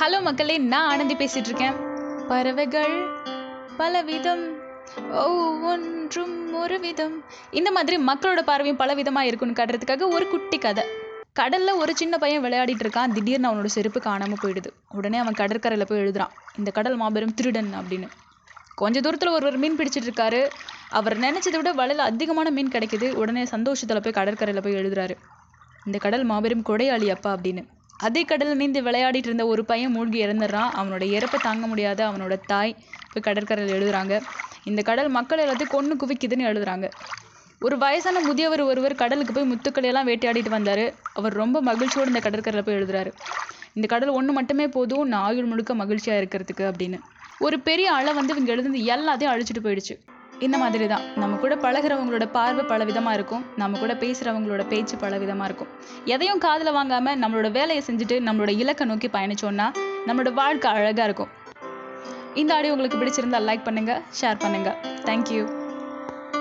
Hello மக்களே நான் ஆனந்தி பேசிட்டு இருக்கேன் பறவைகள் பலவிதம் ஒவ்வொன்றும் ஒரு விதம் இந்த மாதிரி மக்களோட பார்வையும் பல விதமாக இருக்குன்னு காட்டுறதுக்காக ஒரு குட்டி கதை. கடலில் ஒரு சின்ன பையன் விளையாடிட்டு இருக்கான். திடீர்னு அவனோட செருப்பு காணாமல் போயிடுது. உடனே அவன் கடற்கரையில் போய் எழுதுறான். இந்த கடல் மாபெரும் திருடன் அப்படின்னு. கொஞ்ச தூரத்தில் ஒருவர் மீன் பிடிச்சிட்டு இருக்காரு. அவர் நினைச்சதை விட வலையில் அதிகமான மீன் கிடைக்குது. உடனே சந்தோஷத்தில் போய் கடற்கரையில் போய் எழுதுறாரு. இந்த கடல் மாபெரும் கொடையாளி அப்பா அப்படின்னு. அதே கடலில் நீந்தி விளையாடிட்டு இருந்த ஒரு பையன் மூழ்கி இறந்துடுறான். அவனோட இறப்பை தாங்க முடியாத அவனோட தாய் போய் கடற்கரையில் எழுதுறாங்க. இந்த கடல் மக்கள் எல்லாத்தையும் கொன்று குவிக்குதுன்னு எழுதுறாங்க. ஒரு வயசான முதியவர் ஒருவர் கடலுக்கு போய் முத்துக்களை எல்லாம் வேட்டையாடிட்டு வந்தார். அவர் ரொம்ப மகிழ்ச்சியோடு இந்த கடற்கரையில் போய் எழுதுறாரு. இந்த கடல் ஒன்று மட்டுமே போதும் நான் ஆயுள் முழுக்க மகிழ்ச்சியாக இருக்கிறதுக்கு அப்படின்னு. ஒரு பெரிய அலை வந்து இவங்க எழுதுனது எல்லாத்தையும் அழிச்சிட்டு போயிடுச்சு. இந்த மாதிரி தான் நம்ம கூட பழகுறவங்களோட பார்வை பல விதமாக இருக்கும். நம்ம கூட பேசுகிறவங்களோட பேச்சு பல விதமாக இருக்கும். எதையும் காதில் வாங்காமல் நம்மளோட வேலையை செஞ்சுட்டு நம்மளோட இலக்கை நோக்கி பயணிச்சோன்னா நம்மளோட வாழ்க்கை அழகாக இருக்கும். இந்த ஆடியோ உங்களுக்கு பிடிச்சிருந்தா லைக் பண்ணுங்கள் ஷேர் பண்ணுங்கள் தேங்க்யூ